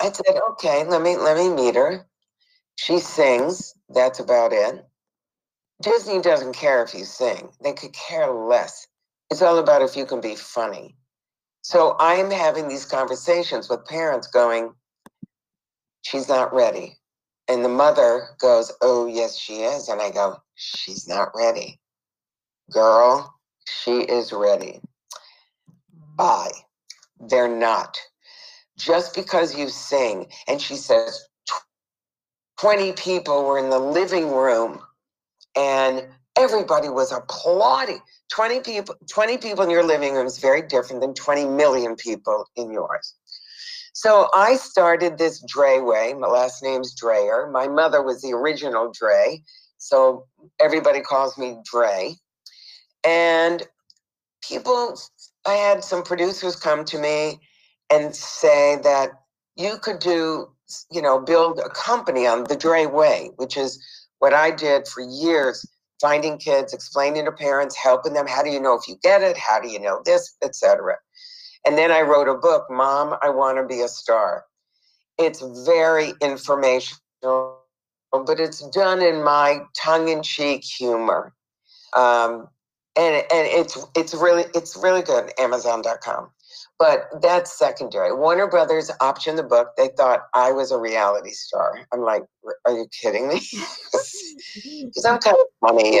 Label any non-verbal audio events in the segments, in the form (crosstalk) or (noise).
I said, okay, let me let me meet her. She sings. That's about it. Disney doesn't care if you sing. They could care less. It's all about if you can be funny. So I'm having these conversations with parents going, she's not ready. And the mother goes, oh, yes, she is. And I go, she's not ready. Girl, she is ready. Mm-hmm. Bye. They're not. Just because you sing, and she says, 20 people were in the living room and everybody was applauding. 20 people, 20 people in your living room is very different than 20 million people in yours. So I started this Dre way. My last name's Dreayer. My mother was the original Dre. So everybody calls me Dre. And people, I had some producers come to me and say that you could do, you know, build a company on the Dre way, which is what I did for years, finding kids, explaining to parents, helping them. How do you know if you get it? How do you know this, etc. And then I wrote a book, Mom, I Want to Be a Star. It's very informational, but it's done in my tongue-in-cheek humor. Um, and and it's it's really it's really good. Amazon.com. But that's secondary. Warner Brothers optioned the book. They thought I was a reality star. I'm like, are you kidding me? (laughs) Because I'm kind of funny.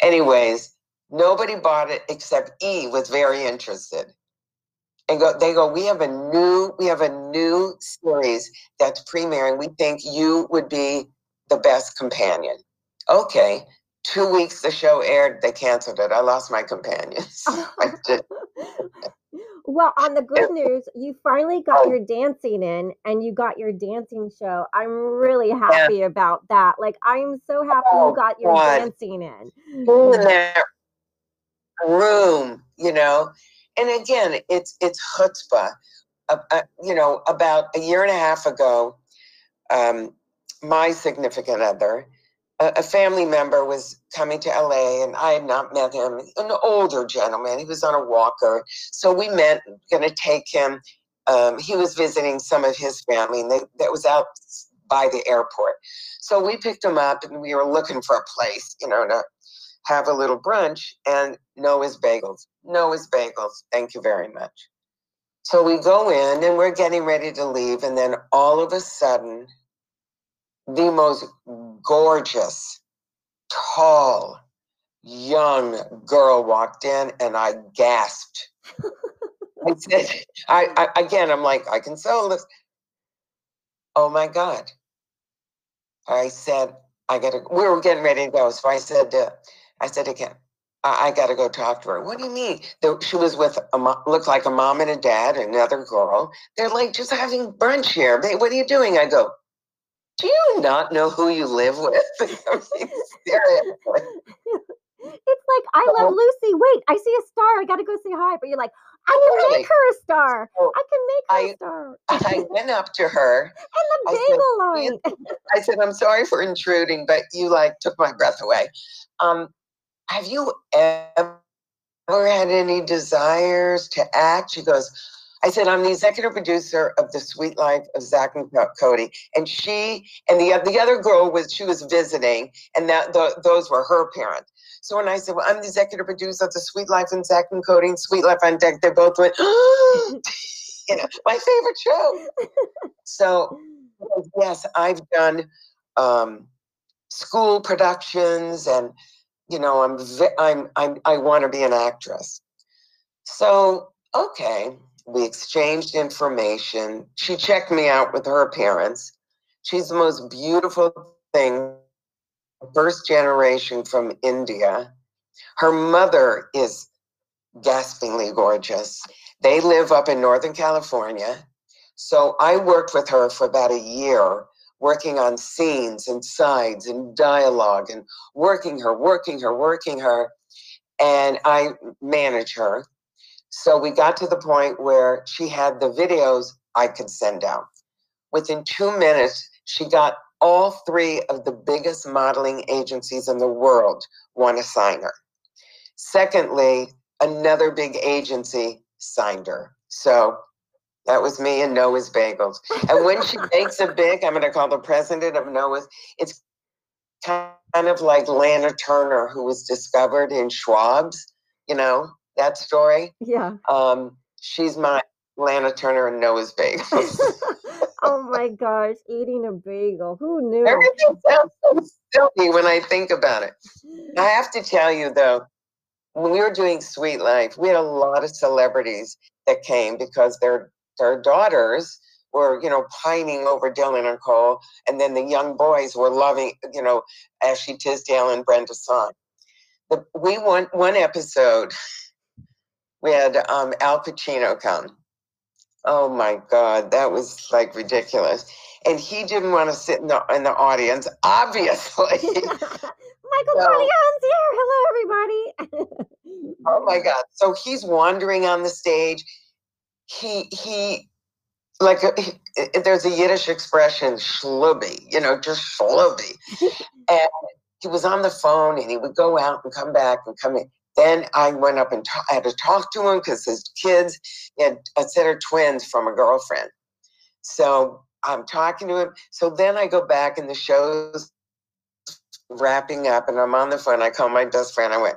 Anyways, nobody bought it except E was very interested. And go, they go, we have a new, we have a new series that's premiering. We think you would be the best companion. Okay. Two weeks the show aired, they canceled it. I lost my companions. (laughs) (laughs) Well, on the good news, you finally got oh. your dancing in and you got your dancing show. I'm really happy yeah. about that. Like, I'm so happy oh, you got your God. dancing in. in that room, you know. And again, it's it's chutzpah. Uh, uh, you know, about a year and a half ago, um, my significant other a, family member was coming to LA and I had not met him, an older gentleman. He was on a walker. So we met, going to take him. Um, he was visiting some of his family and they, that was out by the airport. So we picked him up and we were looking for a place, you know, to have a little brunch and Noah's Bagels. Noah's Bagels. Thank you very much. So we go in and we're getting ready to leave. And then all of a sudden, the most gorgeous, tall, young girl walked in and I gasped. I (laughs) said, I, I, again, I'm like, I can sell this. Oh my God. I said, I gotta, we were getting ready to go. So I said, uh, I said again, I, I gotta go talk to her. What do you mean? She was with a, looked like a mom and a dad, another girl. They're like, just having brunch here. What are you doing? I go, do you not know who you live with? (laughs) It's like I love Lucy. Wait, I see a star. I gotta go say hi. But you're like, I can really? make her a star. So I can make her I, a star. (laughs) I went up to her. (laughs) and the bagel line. I said, I'm sorry for intruding, but you like took my breath away. Um, have you ever had any desires to act? She goes, I said, I'm the executive producer of The Suite Life of Zack and Cody. And she and the, the other girl was, she was visiting, and that the, those were her parents. So when I said, well, I'm the executive producer of The Suite Life and Zack and Cody and Suite Life on Deck, they both went, oh, (gasps) you know, my favorite show. so yes, I've done um, school productions and, you know, I'm, I'm, I'm I want to be an actress. So, okay we exchanged information. She checked me out with her parents. She's the most beautiful thing, first generation from India. Her mother is gaspingly gorgeous. They live up in Northern California. So I worked with her for about a year, working on scenes and sides and dialogue and working her, working her, working her. And I manage her. So we got to the point where she had the videos I could send out. Within two minutes, she got all three of the biggest modeling agencies in the world want to sign her. Secondly, another big agency signed her. So That was me and Noah's Bagels. And when she (laughs) makes a big, I'm going to call the president of Noah's. It's kind of like Lana Turner, who was discovered in Schwab's. You know that story. Yeah. Um, she's my Lana Turner and Noah's Bagels. (laughs) oh my gosh, eating a bagel. Who knew? Everything sounds so silly when I think about it. I have to tell you though, when we were doing Suite Life, we had a lot of celebrities that came because their their daughters were, you know, pining over Dylan and Cole, and then the young boys were loving, you know, Ashley Tisdale and Brenda Song. The, we want one episode. We had um, Al Pacino come. Oh my God, that was like ridiculous. And he didn't want to sit in the in the audience, obviously. (laughs) Michael so, Corleone's here. Hello, everybody. oh my God! So he's wandering on the stage. He he, like he, there's a Yiddish expression, schlubby. You know, just schlubby. (laughs) and he was on the phone, and he would go out and come back and come in. Then I went up and ta- I had to talk to him because his kids he had a set of twins from a girlfriend. So I'm talking to him. So then I go back and the show's wrapping up and I'm on the phone. I call my best friend. I went,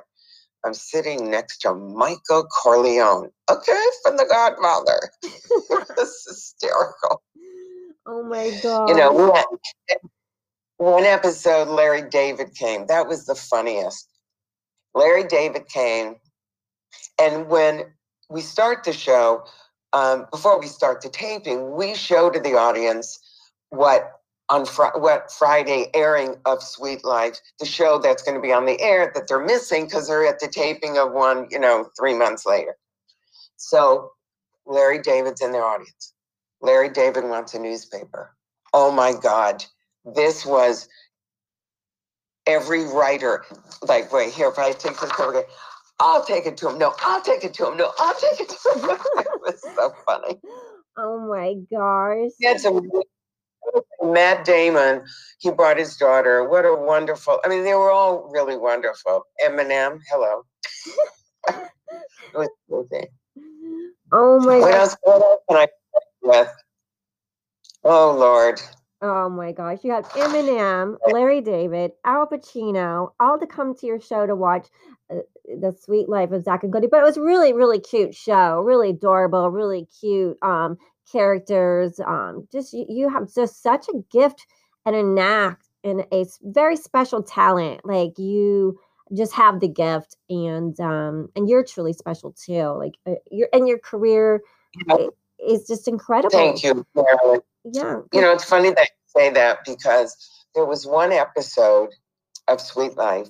I'm sitting next to Michael Corleone. Okay, from The Godfather. (laughs) this is hysterical. Oh my God. You know, one, one episode, Larry David came. That was the funniest. Larry David came. And when we start the show, um, before we start the taping, we show to the audience what on fr- what Friday airing of Suite Life, the show that's going to be on the air that they're missing because they're at the taping of one, you know, three months later. So Larry David's in the audience. Larry David wants a newspaper. Oh my God. This was every writer, like, wait, here, if I take this over, I'll take it to him. No, I'll take it to him. No, I'll take it to him. (laughs) it was so funny. Oh my gosh. Had some Matt Damon, he brought his daughter. What a wonderful, I mean, they were all really wonderful. Eminem, hello. it was Oh my what else, what else can I with? Oh Lord. Oh my gosh. You had Eminem, Larry David, Al Pacino, all to come to your show to watch uh, The Suite Life of Zack and Cody. But it was really, really cute show, really adorable, really cute. Um, characters. Um, just you, you have just such a gift and a knack and a very special talent. Like you just have the gift, and um, and you're truly special too. Like uh, your and your career yeah. Is just incredible. Thank you, Marilyn. Yeah. You know, it's funny that you say that because there was one episode of Suite Life,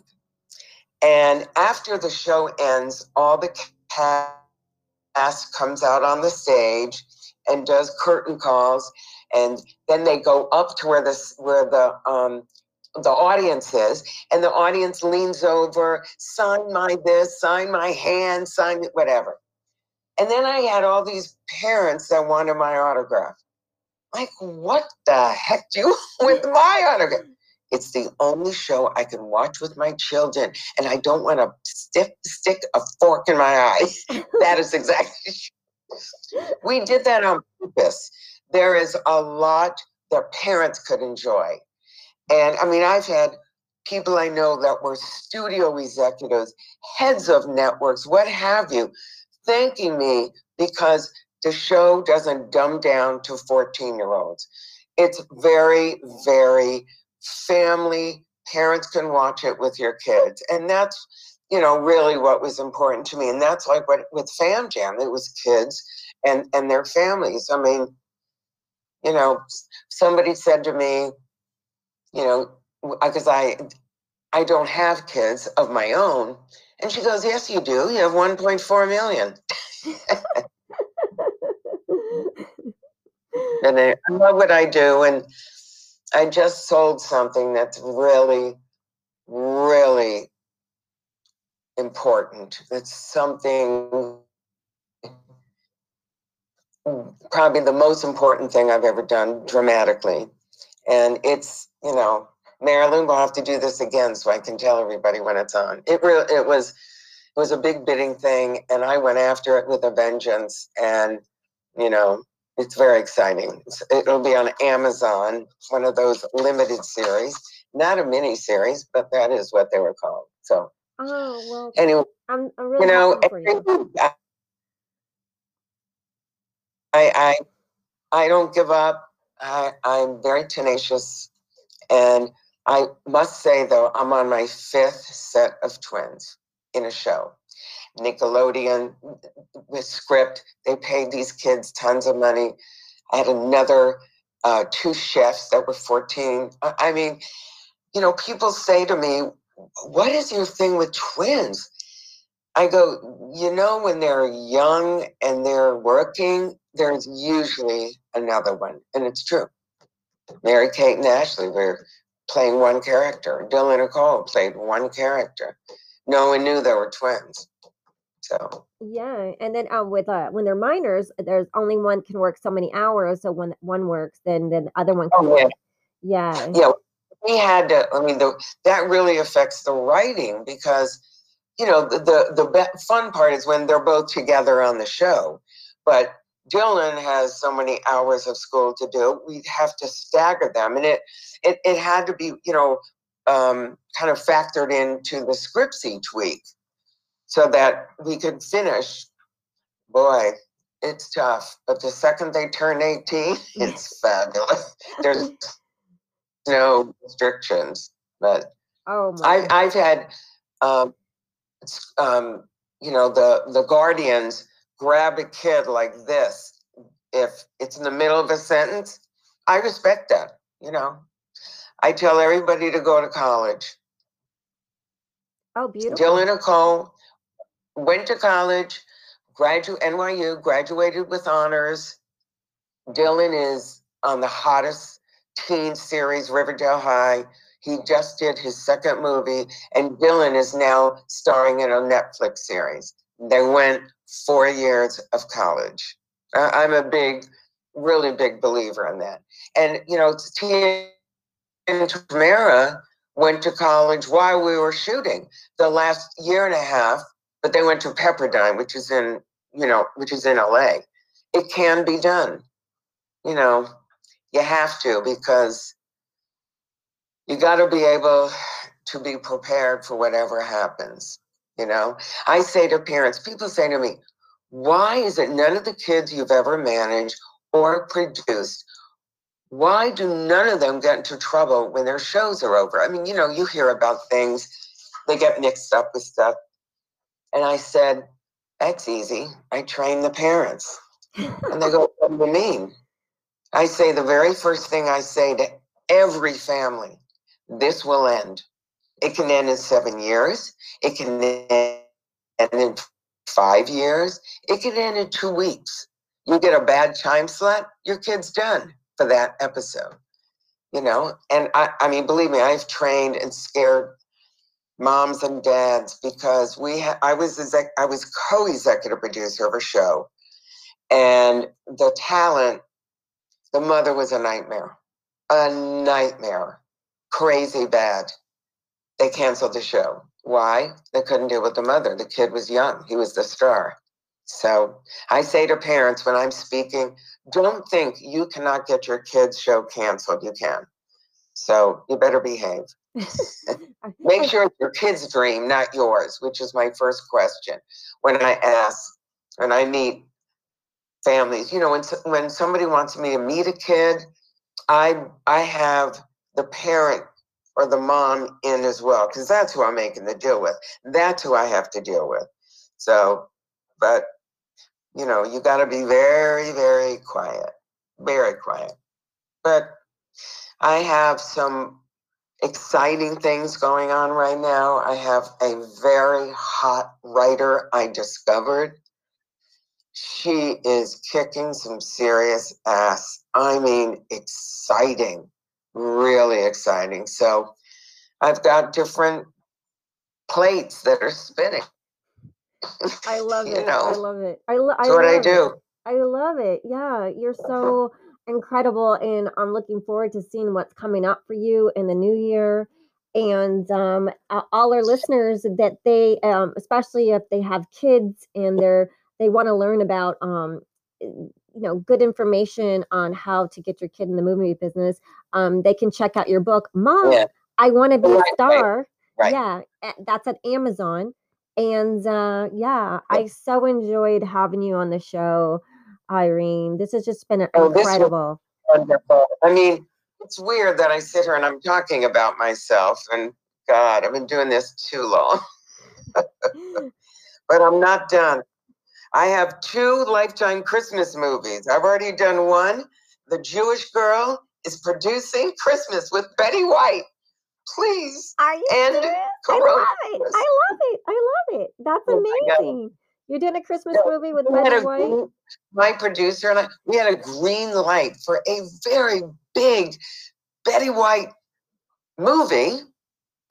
and after the show ends, all the cast comes out on the stage and does curtain calls, and then they go up to where the where the um, the audience is, and the audience leans over, sign my this, sign my hand, sign whatever. And then I had all these parents that wanted my autograph. Like, what the heck do you (laughs) with my autograph? It's the only show I can watch with my children, and I don't want to stiff, stick a fork in my eye. (laughs) that is exactly (laughs) we did that on purpose. There is a lot that parents could enjoy. And I mean, I've had people I know that were studio executives, heads of networks, what have you, thanking me because the show doesn't dumb down to 14 year olds. It's very, very family. Parents can watch it with your kids. And that's you know, really what was important to me. And that's like what with Fam Jam, it was kids and, and their families. I mean, you know, somebody said to me, you know, because I I don't have kids of my own. And she goes, Yes, you do. You have 1.4 million. and I love what I do. And I just sold something that's really, really important. It's something, probably the most important thing I've ever done dramatically. And it's, you know, Marilyn will have to do this again so I can tell everybody when it's on. It really, it was, it was a big bidding thing, and I went after it with a vengeance. And, you know, it's very exciting. It'll be on Amazon, one of those limited series, not a mini series, but that is what they were called. So Oh well, anyway, I'm, I'm really you know, you. I I I don't give up. I, I'm very tenacious, and I must say though, I'm on my fifth set of twins in a show. Nickelodeon with script. They paid these kids tons of money. I had another uh, two chefs that were 14. I mean, you know, people say to me, What is your thing with twins? I go, You know, when they're young and they're working, there's usually another one. And it's true. Mary Kate and Ashley were playing one character. Dylan and Cole played one character. No one knew they were twins. So Yeah, and then um, with uh, when they're minors, there's only one can work so many hours. So when one works, then then the other one can Oh, yeah. work. Yeah. yeah, we had to. I mean, the, that really affects the writing because you know the the, the fun part is when they're both together on the show, but Dylan has so many hours of school to do. We'd have to stagger them, and it it it had to be you know um, kind of factored into the scripts each week so that we could finish. Boy, it's tough, but the second they turn eighteen, (laughs) it's fabulous. There's (laughs) no restrictions, but Oh my. I, I've had, um, um, you know, the the guardians grab a kid like this if it's in the middle of a sentence. I respect that. You know, I tell everybody to go to college. oh, beautiful. Dylan Nicole went to college, graduate NYU, graduated with honors. Dylan is on the hottest teen series, Riverdale High. He just did his second movie, and Dylan is now starring in a Netflix series. They went four years of college. I- I'm a big, really big believer in that. And you know, Tia and Tamera went to college while we were shooting the last year and a half, but they went to Pepperdine, which is in, you know, which is in LA. It can be done. You know, you have to because you got to be able to be prepared for whatever happens. You know, I say to parents, people say to me, why is it none of the kids you've ever managed or produced why do none of them get into trouble when their shows are over? I mean, you know, you hear about things, they get mixed up with stuff. And I said, that's easy. I train the parents. And they go, what do you mean? I say the very first thing I say to every family, this will end. It can end in seven years. It can end in five years. It can end in two weeks. You get a bad time slot, your kid's done for that episode. You know, and I, I mean, believe me, I've trained and scared moms and dads because we ha- I was exec- I was co-executive producer of a show, and the talent, the mother was a nightmare, a nightmare, crazy bad. They canceled the show. Why? They couldn't deal with the mother. The kid was young. He was the star. So I say to parents when I'm speaking, don't think you cannot get your kids' show canceled. You can. So you better behave. (laughs) Make sure it's your kid's dream, not yours, which is my first question when I ask, when I meet families. You know, when when somebody wants me to meet a kid, I I have the parent or the mom in as well because that's who I'm making the deal with. That's who I have to deal with. So, but you know, you got to be very very quiet, very quiet. But I have some exciting things going on right now. I have a very hot writer I discovered. She is kicking some serious ass. I mean, exciting, really exciting. So I've got different plates that are spinning. I (laughs) love you it. I love it. I, lo- I what I love it. do. I love it. Yeah, you're so incredible, and I'm looking forward to seeing what's coming up for you in the new year. And um, all our listeners that they, um, especially if they have kids and they're they want to learn about, um, you know good information on how to get your kid in the movie business, um, they can check out your book, Mom. Yeah. I want to be Right, a star. right. Yeah, that's at Amazon. And uh, yeah, I so enjoyed having you on the show, Irene. This has just been Oh, incredible. Wonderful. I mean, it's weird that I sit here and I'm talking about myself, and God, I've been doing this too long. (laughs) but I'm not done. I have two Lifetime Christmas movies. I've already done one. The Jewish Girl is producing Christmas with Betty White. Please. Are you And serious? I love it. I love it. I love it. That's Oh amazing. You're doing a Christmas Yeah, movie with Betty a White? my producer and I, we had a green light for a very big Betty White movie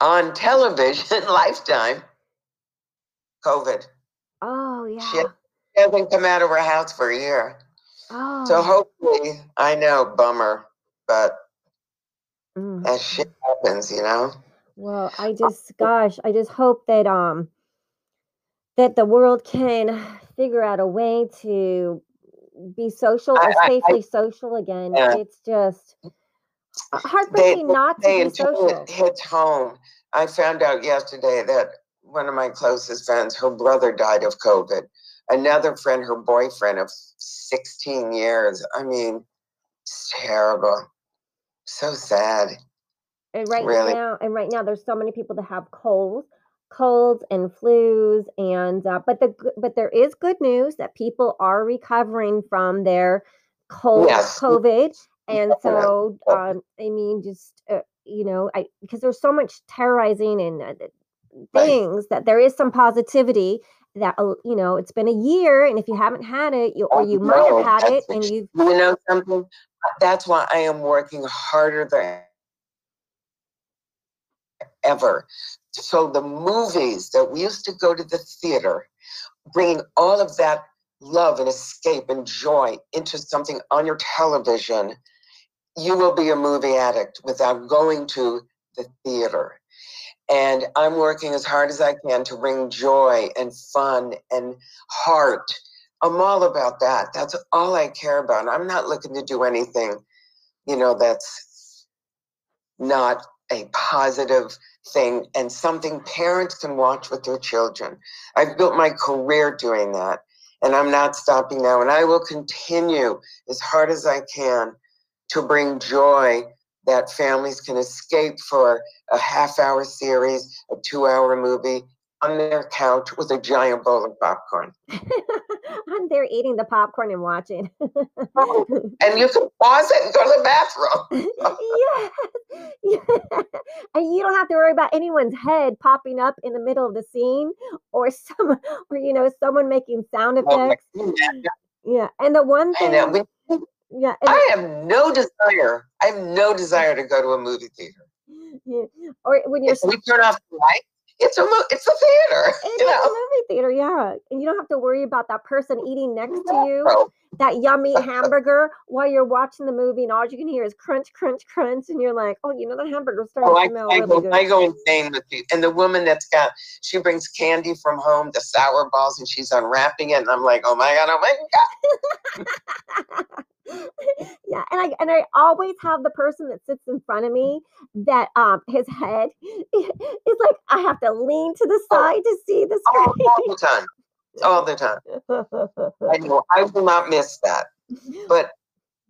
on television, (laughs) Lifetime. COVID. Oh yeah. Shit. Hasn't come out of her house for a year. Oh. So hopefully, I know, bummer, but Mm. as shit happens, you know. Well, I just, gosh, I just hope that um that the world can figure out a way to be social or I- I- safely social again. Yeah. It's just heartbreaking not to be social. it hits home. I found out yesterday that one of my closest friends, her brother died of COVID. Another friend, her boyfriend of 16 years. I mean, it's terrible. So sad. And right really. now, and right now, there's so many people that have colds, colds and flus, and uh, but the but there is good news that people are recovering from their cold Yes. COVID, and so um, I mean, just uh, you know, I because there's so much terrorizing and uh, th- Right. things that there is some positivity that you know it's been a year, and if you haven't had it, you or Oh, you might have had it, and you've You know something? That's why I am working harder than ever. So the movies that we used to go to the theater, bringing all of that love and escape and joy into something on your television, you will be a movie addict without going to the theater. And I'm working as hard as I can to bring joy and fun and heart. I'm all about that. That's all I care about. I'm not looking to do anything, you know, that's not a positive thing and something parents can watch with their children. I've built my career doing that, and I'm not stopping now. And I will continue as hard as I can to bring joy that families can escape for a half hour series, a two hour movie on their couch with a giant bowl of popcorn. (laughs) I'm there eating the popcorn and watching. Oh, (laughs) and you can pause it and go to the bathroom. (laughs) yeah, yeah. And you don't have to worry about anyone's head popping up in the middle of the scene or some or you know someone making sound Oh effects. goodness. Yeah. And the one thing yeah, I have no desire. I have no desire to go to a movie theater. yeah, or when you're If we turn off the light, it's a mo- it's a theater. It You is a movie theater, yeah. And you don't have to worry about that person eating next to you, that yummy (laughs) hamburger while you're watching the movie, and all you can hear is crunch, crunch, crunch, and you're like, oh, you know, the hamburger's starting oh, to I, smell I, really go, good. I go insane with you. And the woman that's got, she brings candy from home, the sour balls, and she's unwrapping it. And I'm like, oh my God, oh my God. (laughs) yeah, and I and I always have the person that sits in front of me that um his head (laughs) is like I have to lean to the Oh. side to see the All, screen. all the time. All the time. I (laughs) know. I will not miss that. But,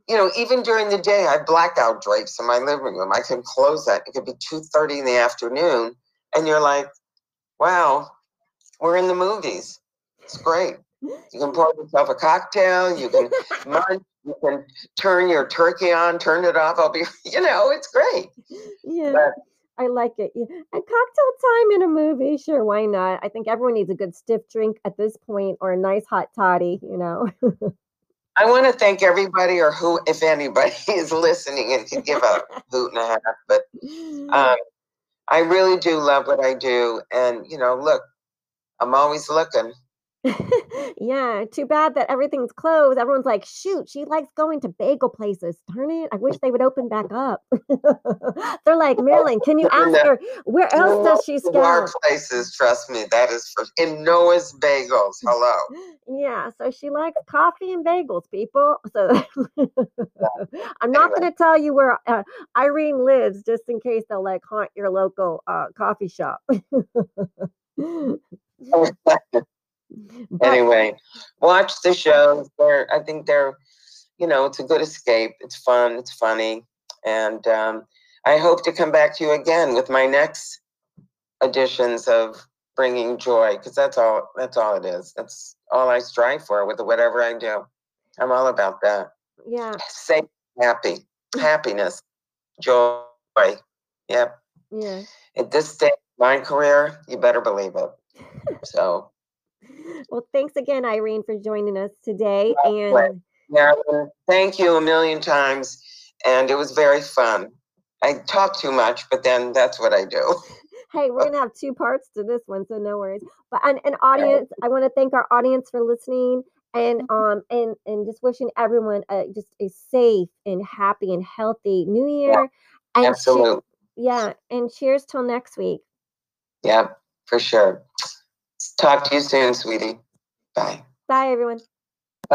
you know, even during the day, I blackout drapes in my living room. I can close that. It could be 2.30 in the afternoon. And you're like, wow, we're in the movies. It's great. You can pour yourself a cocktail. You can (laughs) munch. You can turn your turkey on, turn it off. I'll be, (laughs) you know, it's great. yeah, But- I like it. Yeah. And cocktail time in a movie, sure, why not? I think everyone needs a good stiff drink at this point, or a nice hot toddy. You know. (laughs) I want to thank everybody, or who, if anybody, (laughs) is listening and can give a (laughs) hoot and a half. But um, I really do love what I do. And, you know, look, I'm always looking. (laughs) yeah, too bad that everything's closed. Everyone's like, shoot, she likes going to bagel places. Darn it. I wish they would open back up. (laughs) They're like, Marilyn, can you (laughs) ask her where else does she Our scout? places, trust me, that is for in Noah's Bagels. Hello. Yeah, so she likes coffee and bagels, people. So I'm not going to tell you where uh, Irene lives just in case they'll like haunt your local uh, coffee shop. But anyway, watch the (laughs) shows. They're, I think they're, you know, it's a good escape. It's fun. It's funny, and um, I hope to come back to you again with my next editions of bringing joy, because that's all. That's all it is. That's all I strive for with whatever I do. I'm all about that. yeah, Safe, happy, happiness, joy. Yep. yeah. At this stage of my career, you better believe it. (laughs) So. Well, thanks again, Irene, for joining us today. And Marilyn, thank you a million times. And it was very fun. I talk too much, but then that's what I do. (laughs) hey, we're gonna have two parts to this one, so no worries. But an, an (laughs) audience, I want to thank our audience for listening, and um, and and just wishing everyone a, just a safe and happy and healthy New Year. And che- Absolutely. yeah, and cheers till next week. Yeah, for sure. Talk to you soon, sweetie. Bye. Bye, everyone.